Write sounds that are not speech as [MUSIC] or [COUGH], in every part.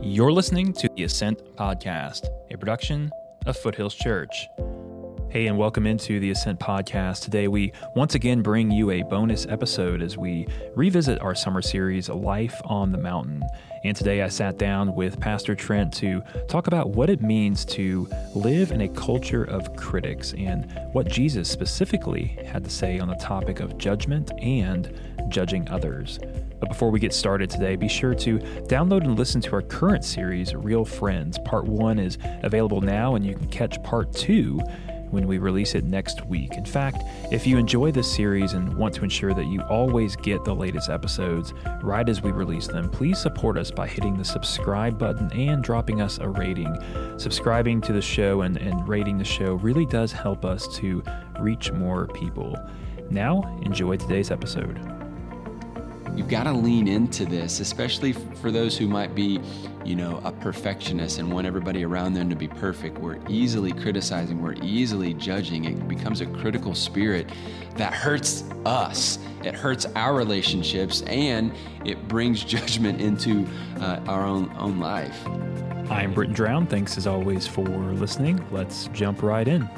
You're listening to the Ascent Podcast, a production of Foothills Church. Hey, and welcome into the Ascent Podcast. Today, we once again bring you a bonus episode as we revisit our summer series, Life on the Mountain. And today, I sat down with Pastor Trent to talk about what it means to live in a culture of critics and what Jesus specifically had to say on the topic of judgment and judging others. But before we get started today, be sure to download and listen to our current series, Real Friends. Part one is available now, and you can catch part two when we release it next week. In fact, if you enjoy this series and want to ensure that you always get the latest episodes right as we release them, please support us by hitting the subscribe button and dropping us a rating. Subscribing to the show and, and rating the show really does help us to reach more people. Now, enjoy today's episode. You've got to lean into this, especially for those who might be, you know, a perfectionist and want everybody around them to be perfect. We're easily criticizing, we're easily judging. It becomes a critical spirit that hurts us. It hurts our relationships and it brings [LAUGHS] judgment into uh, our own own life. I'm Britton Drown. Thanks as always for listening. Let's jump right in.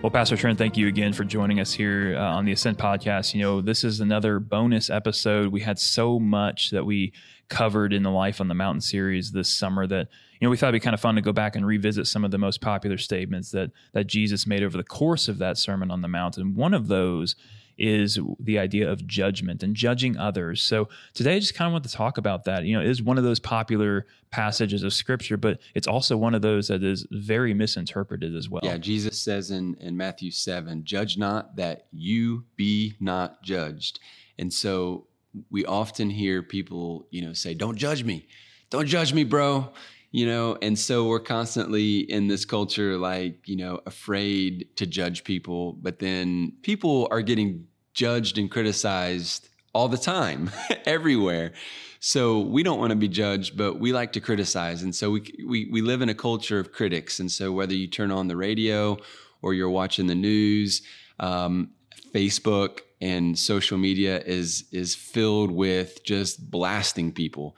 Well, Pastor Trent, thank you again for joining us here uh, on the Ascent podcast. You know, this is another bonus episode. We had so much that we covered in the Life on the Mountain series this summer that you know we thought it'd be kind of fun to go back and revisit some of the most popular statements that that Jesus made over the course of that Sermon on the Mountain. One of those is the idea of judgment and judging others. So today I just kind of want to talk about that. You know, it is one of those popular passages of scripture, but it's also one of those that is very misinterpreted as well. Yeah, Jesus says in, in Matthew 7, judge not that you be not judged. And so we often hear people, you know, say, don't judge me. Don't judge me, bro you know and so we're constantly in this culture like you know afraid to judge people but then people are getting judged and criticized all the time [LAUGHS] everywhere. So we don't want to be judged but we like to criticize. And so we, we we live in a culture of critics. And so whether you turn on the radio or you're watching the news um, facebook and social media is is filled with just blasting people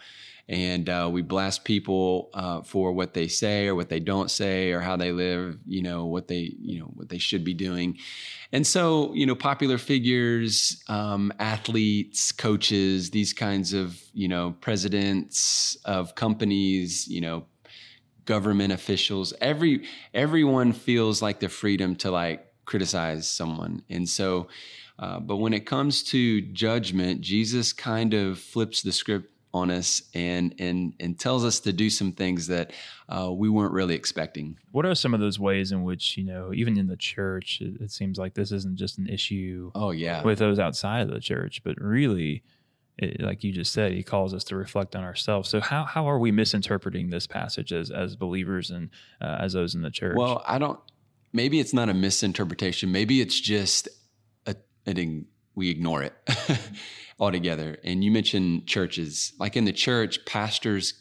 and uh, we blast people uh, for what they say or what they don't say or how they live you know what they you know what they should be doing. And so you know popular figures um, athletes coaches these kinds of you know presidents of companies you know government officials every everyone feels like the freedom to like criticize someone. And so uh, but when it comes to judgment jesus kind of flips the script on us and and and tells us to do some things that uh, we weren't really expecting. What are some of those ways in which you know, even in the church, it, it seems like this isn't just an issue. Oh yeah, with those outside of the church, but really. It, like you just said, he calls us to reflect on ourselves. So how how are we misinterpreting this passage as as believers and uh, as those in the church? Well, I don't. Maybe it's not a misinterpretation. Maybe it's just a, a we ignore it. [LAUGHS] altogether. And you mentioned churches. Like in the church, pastors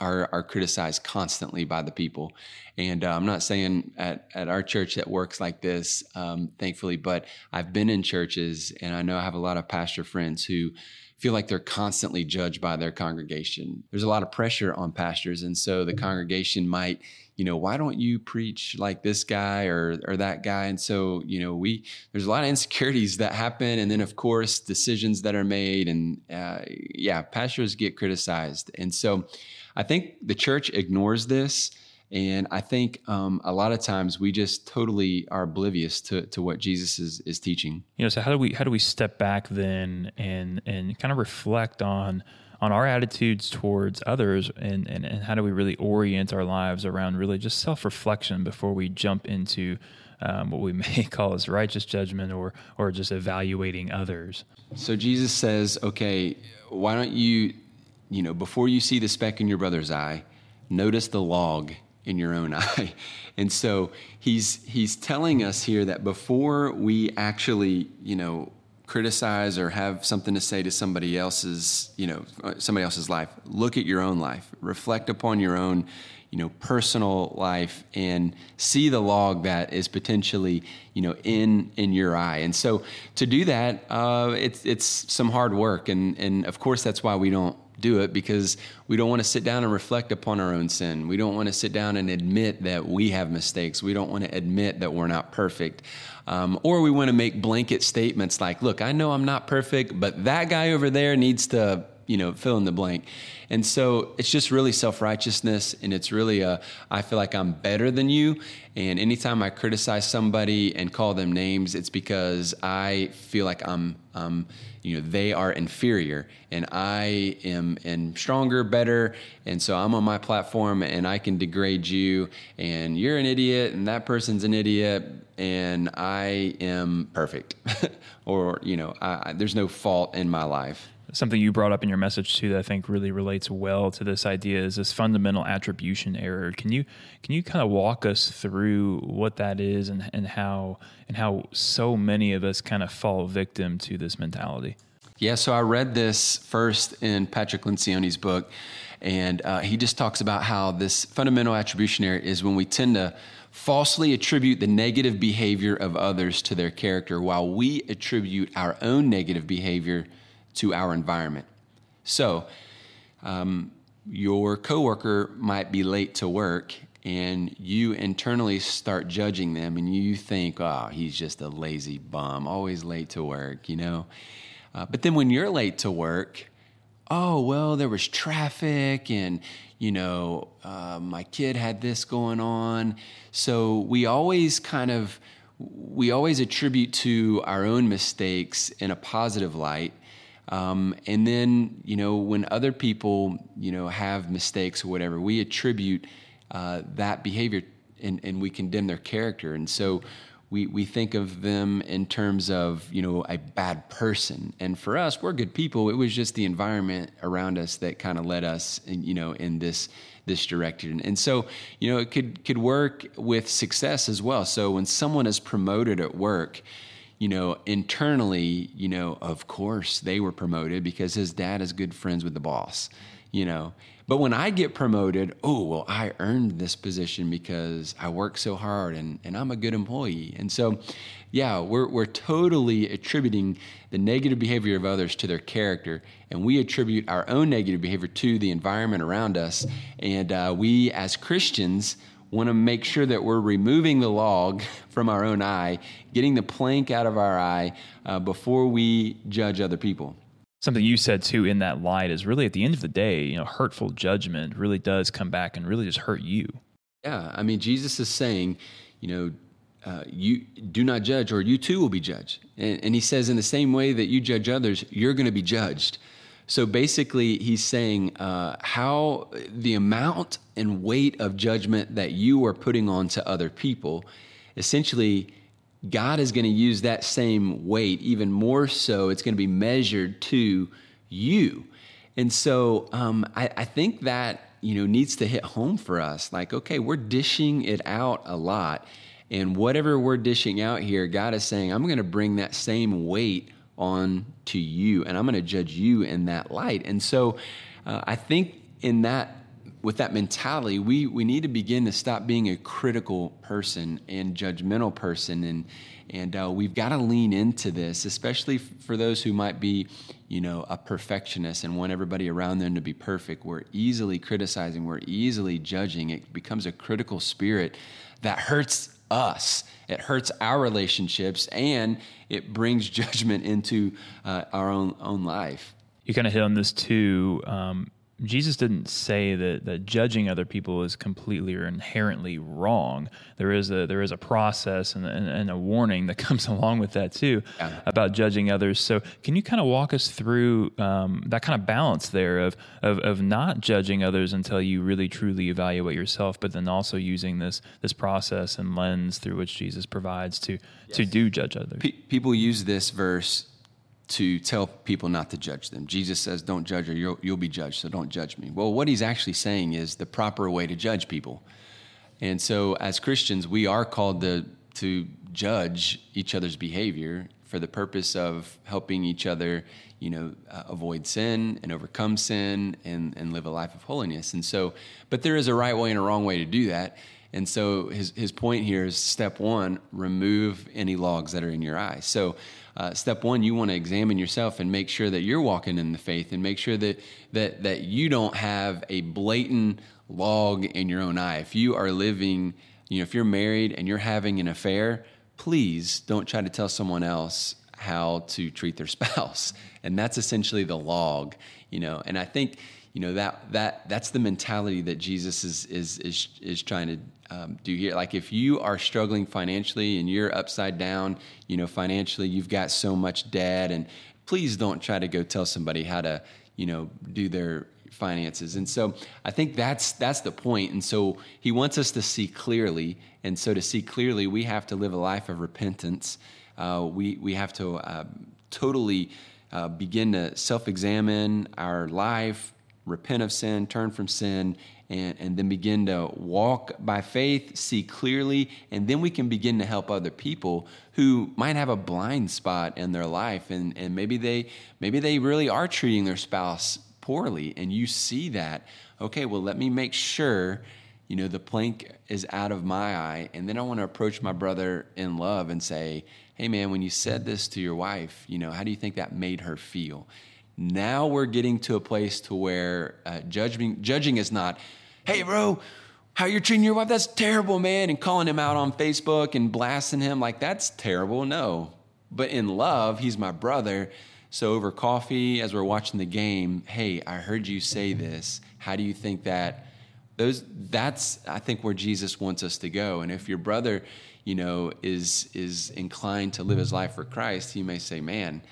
are are criticized constantly by the people. And uh, I'm not saying at, at our church that works like this, um, thankfully, but I've been in churches and I know I have a lot of pastor friends who feel like they're constantly judged by their congregation. There's a lot of pressure on pastors. And so the congregation might, you know, why don't you preach like this guy or or that guy? And so, you know, we there's a lot of [LAUGHS] insecurities that happen, and then of course decisions that are made, and uh, yeah, pastors get criticized, and so I think the church ignores this. And I think um, a lot of times we just totally are oblivious to, to what Jesus is, is teaching. You know, so how do we how do we step back then and and kind of reflect on on our attitudes towards others and, and, and how do we really orient our lives around really just self reflection before we jump into um, what we [LAUGHS] may call as righteous judgment or or just evaluating others. So Jesus says, okay, why don't you, you know, before you see the speck in your brother's eye, notice the log in your own [LAUGHS] eye. And so he's he's telling us here that before we actually, you know, criticize or have something to say to somebody else's, you know, somebody else's life, look at your own life. Reflect upon your own you know personal life and see the log that is potentially you know in in your eye. And so to do that uh, it's it's some hard work. And and of course that's why we don't do it because we don't want to sit down and reflect upon our own sin. We don't want to sit down and admit that we have mistakes. We don't want to admit that we're not perfect. Um, or we want to make blanket statements like, look, I know I'm not perfect, but that guy over there needs to you know, fill in the blank. And so it's just really self righteousness. And it's really a, I feel like I'm better than you. And anytime I criticize somebody and call them names, it's because I feel like I'm, um, you know, they are inferior and I am and stronger, better. And so I'm on my platform and I can degrade you and you're an idiot and that person's an idiot and I am perfect. [LAUGHS] or, you know, I, there's no fault in my life something you brought up in your message too that I think really relates well to this idea is this fundamental attribution error. Can you can you kind of walk us through what that is and, and how and how so many of us kind of fall victim to this mentality? Yeah, so I read this first in Patrick Lencioni's book, and uh, he just talks about how this fundamental attribution error is when we tend to falsely attribute the negative behavior of others to their character while we attribute our own negative behavior to our environment. So, um, your coworker might be late to work and you internally start judging them and you think, oh, he's just a lazy bum, always late to work, you know? Uh, but then when you're late to work, oh, well, there was traffic and, you know, uh, my kid had this going on. So we always kind of, we always attribute to our own mistakes in a positive light um, and then, you know, when other people, you know, have mistakes or whatever, we attribute uh, that behavior and, and we condemn their character. And so we, we think of them in terms of, you know, a bad person. And for us, we're good people. It was just the environment around us that kind of led us, in, you know, in this this direction. And so, you know, it could could work with success as well. So when someone is promoted at work, you know, internally, you know, of course they were promoted because his dad is good friends with the boss, you know. But when I get promoted, oh, well, I earned this position because I work so hard and, and I'm a good employee. And so, yeah, we're, we're totally attributing the negative behavior of others to their character, and we attribute our own negative behavior to the environment around us. And uh, we, as Christians, want to make sure that we're removing the log [LAUGHS] from our own eye, getting the plank out of our eye uh, before we judge other people. Something you said too in that light is really at the end of the day, you know, hurtful judgment really does come back and really just hurt you. Yeah, I mean, Jesus is saying, you know, uh, you do not judge, or you too will be judged. And, and he says, in the same way that you judge others, you're going to be judged. So basically, he's saying uh, how the amount and weight of judgment that you are putting on to other people, essentially, God is going to use that same weight, even more so, it's going to be measured to you. And so um, I, I think that you know needs to hit home for us. Like, okay, we're dishing it out a lot. And whatever we're dishing out here, God is saying, I'm going to bring that same weight on to you and i'm going to judge you in that light. And so uh, i think in that with that mentality we we need to begin to stop being a critical person and judgmental person and and uh, we've got to lean into this especially for those who might be you know a perfectionist and want everybody around them to be perfect. We're easily criticizing we're easily judging. It becomes a critical spirit that hurts us. It hurts our relationships and it brings [LAUGHS] judgment into uh, our own own life. You kind of hit on this too. Um, Jesus didn't say that, that judging other people is completely or inherently wrong. There is a there is a process and, and, and a warning that [LAUGHS] comes along with that too yeah. about judging others. So can you kind of walk us through um, that kind of balance there of, of of not judging others until you really truly evaluate yourself, but then also using this this process and lens through which Jesus provides to yes. to do judge others. People use this verse to tell people not to judge them. Jesus says, Don't judge or you'll, you'll, be judged, so don't judge me. Well, what he's actually saying is the proper way to judge people. And so, as Christians, we are called to, to judge each other's behavior for the purpose of helping each other, you know, uh, avoid sin and overcome sin and, and live a life of holiness. And so, but there is a right way and a wrong way to do that. And so his, his point here is step one, remove any logs that are in your eye. So uh, step one, you want to examine yourself and make sure that you're walking in the faith and make sure that, that, that you don't have a blatant log in your own eye. If you are living, you know, if you're married and you're having an affair, please don't try to tell someone else how to treat their [LAUGHS] spouse. And that's essentially the log, you know. And I think, you know, that that that's the mentality that Jesus is is is is trying to um, do here. Like if you are struggling financially and you're upside down, you know, financially, you've got so much debt, and please don't try to go tell somebody how to, you know, do their finances. And so I think that's that's the point. And so he wants us to see clearly. And so to see clearly, we have to live a life of repentance. Uh, we we have to uh, totally uh, begin to self-examine our life, repent of sin, turn from sin, and, and then begin to walk by faith, see clearly, and then we can begin to help other people who might have a blind spot in their life, and, and maybe they maybe they really are treating their spouse poorly, and you see that. Okay, well, let me make sure you know the plank is out of my eye, and then I want to approach my brother in love and say, hey man, when you said this to your wife, you know, how do you think that made her feel? Now we're getting to a place to where uh, judging judging is not hey, bro, how you're treating your wife, that's terrible, man, and calling him out on Facebook and blasting him like that's terrible. No. But in love, he's my brother. So over coffee, as we're watching the game, hey, I heard you say this. How do you think that? Those that's I think where Jesus wants us to go. And if your brother, you know, is is inclined to live his life for Christ, he may say, "Man,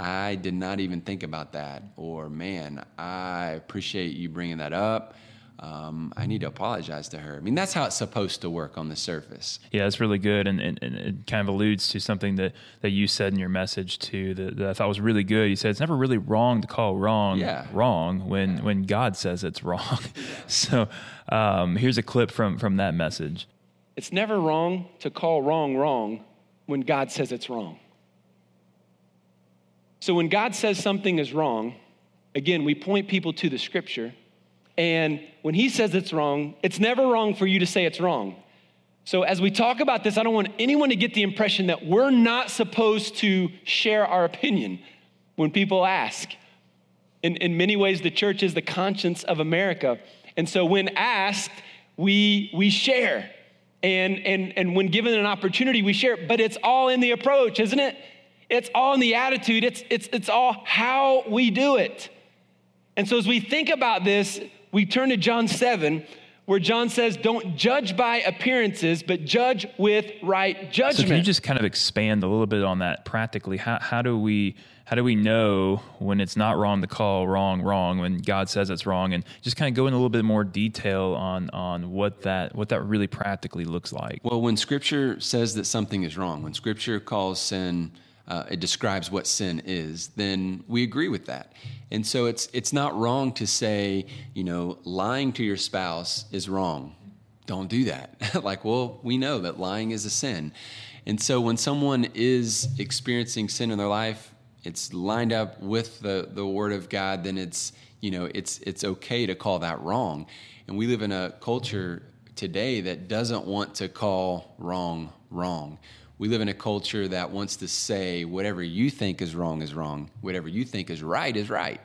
I did not even think about that," or "Man, I appreciate you bringing that up." um, I need to apologize to her. I mean, that's how it's supposed to work on the surface. Yeah, that's really good. And, and, and, it kind of alludes to something that, that you said in your message, too, that, that, I thought was really good. You said it's never really wrong to call wrong yeah. wrong when, yeah. when God says it's wrong. [LAUGHS] so um, here's a clip from, from that message. It's never wrong to call wrong wrong when God says it's wrong. So when God says something is wrong, again, we point people to the scripture and when he says it's wrong, it's never wrong for you to say it's wrong. So, as we talk about this, I don't want anyone to get the impression that we're not supposed to share our opinion when people ask. In, in many ways, the church is the conscience of America. And so, when asked, we, we share. And, and, and when given an opportunity, we share. But it's all in the approach, isn't it? It's all in the attitude, it's, it's, it's all how we do it. And so, as we think about this, we turn to John 7, where John says, Don't judge by appearances, but judge with right judgment. So can you just kind of expand a little bit on that practically? How, how do we how do we know when it's not wrong to call wrong wrong when God says it's wrong and just kind of go in a little bit more detail on on what that what that really practically looks like? Well, when scripture says that something is wrong, when scripture calls sin uh, it describes what sin is, then we agree with that. And so it's it's not wrong to say, you know, lying to your spouse is wrong. Don't do that. [LAUGHS] like, well, we know that lying is a sin. And so when someone is experiencing sin in their life, it's lined up with the, the word of God, then it's, you know, it's it's okay to call that wrong. And we live in a culture today that doesn't want to call wrong wrong we live in a culture that wants to say whatever you think is wrong is wrong, whatever you think is right is right.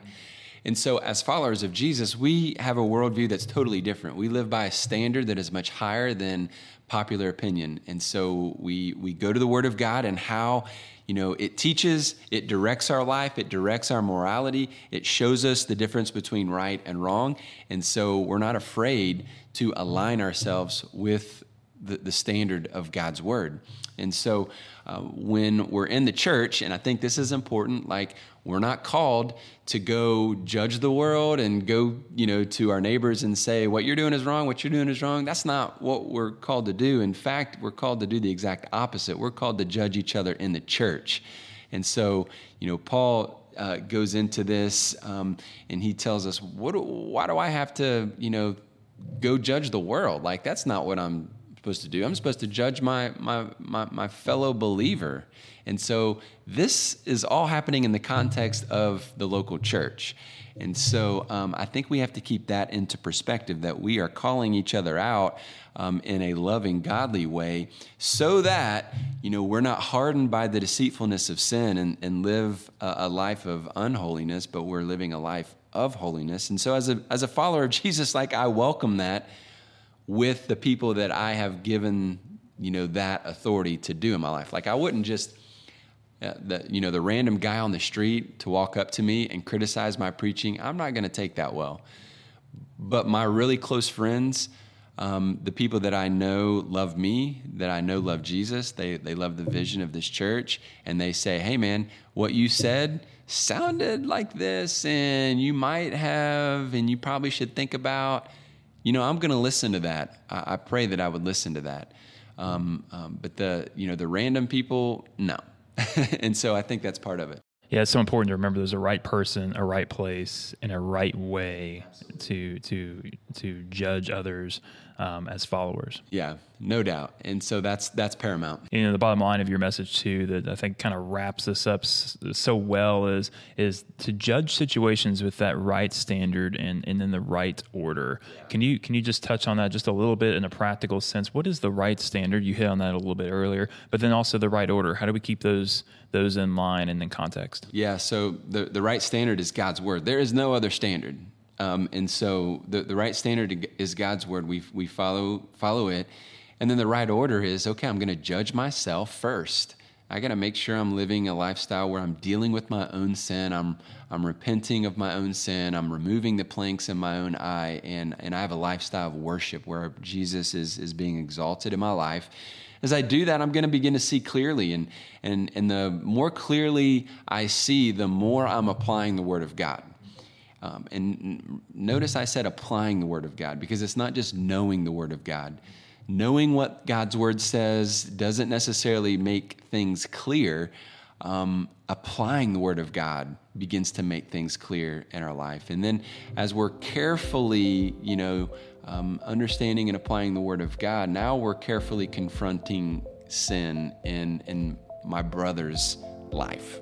And so, as followers of Jesus, we have a worldview that's totally different. We live by a standard that is much higher than popular opinion. And so, we, we go to the Word of God and how you know it teaches it directs our life it directs our morality it shows us the difference between right and wrong and so we're not afraid to align ourselves with the, the standard of God's word. And so uh, when we're in the church, and I think this is important, like we're not called to go judge the world and go, you know, to our neighbors and say, what you're doing is wrong, what you're doing is wrong. That's not what we're called to do. In fact, we're called to do the exact opposite. We're called to judge each other in the church. And so, you know, Paul uh, goes into this um, and he tells us, what, why do I have to, you know, go judge the world? Like, that's not what I'm supposed to do? I'm supposed to judge my, my, my, my fellow believer. And so this is all happening in the context of the local church. And so um, I think we have to keep that into perspective that we are calling each other out um, in a loving, godly way so that, you know, we're not hardened by the deceitfulness of sin and, and live a, a life of unholiness, but we're living a life of holiness. And so as a, as a follower of [LAUGHS] Jesus, like I welcome that with the people that I have given, you know, that authority to do in my life. Like I wouldn't just uh, the, you know, the random guy on the street to walk up to me and criticize my preaching, I'm not going to take that well. But my really close friends, um, the people that I know love me, that I know love Jesus, they, they love the vision of this church, and they say, hey, man, what you said sounded like this, and you might have, and you probably should think about. You know, I'm going to listen to that. I, I, pray that I would listen to that. Um, um, but the, you know, the random people, no. [LAUGHS] and so I think that's part of it. Yeah, it's so important to remember there's a right person, a right place, and a right way to to to judge others um, as followers. Yeah, no doubt. And so that's that's paramount. You know, the bottom line of your message too that I think kind of wraps this up so well is is to judge situations with that right standard and and in the right order. Yeah. Can you can you just touch on that just a little bit in a practical sense? What is the right standard? You hit on that a little bit earlier, but then also the right order. How do we keep those those in line and in context? Yeah, so the the right standard is God's word. There is no other standard. Um, and so the, the right standard is God's word. We, we follow, follow it. And then the right order is okay, I'm going to judge myself first. I got to make sure I'm living a lifestyle where I'm dealing with my own sin. I'm, I'm repenting of my own sin. I'm removing the planks in my own eye. And, and I have a lifestyle of worship where Jesus is, is being exalted in my life. As I do that, I'm going to begin to see clearly. And, and, and the more clearly I see, the more I'm applying the Word of God. Um, and notice I said applying the Word of God because it's not just knowing the Word of God. Knowing what God's Word says doesn't necessarily make things clear. Um, applying the Word of God begins to make things clear in our life. And then as we're carefully, you know, um, understanding and applying the Word of God, now we're carefully confronting sin in, in my brother's life.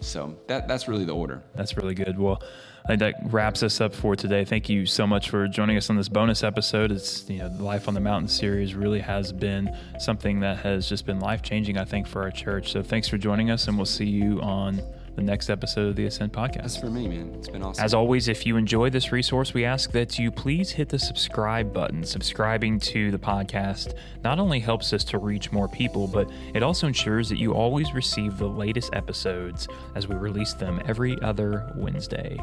So that, that's really the order. That's really good. Well, I think that wraps us up for today. Thank you so much for joining us on this bonus episode. It's you know the Life on the Mountain series really has been something that has just been life changing. I think for our church. So thanks for joining us, and we'll see you on the next episode of the Ascent podcast. That's for me, man. It's been awesome. As always, if you enjoy this resource, we ask that you please hit the subscribe button. Subscribing to the podcast not only helps us to reach more people, but it also ensures that you always receive the latest episodes as we release them every other Wednesday.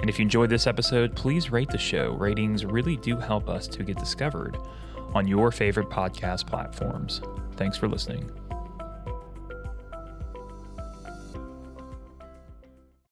And if you enjoyed this episode, please rate the show. Ratings really do help us to get discovered on your favorite podcast platforms. Thanks for listening.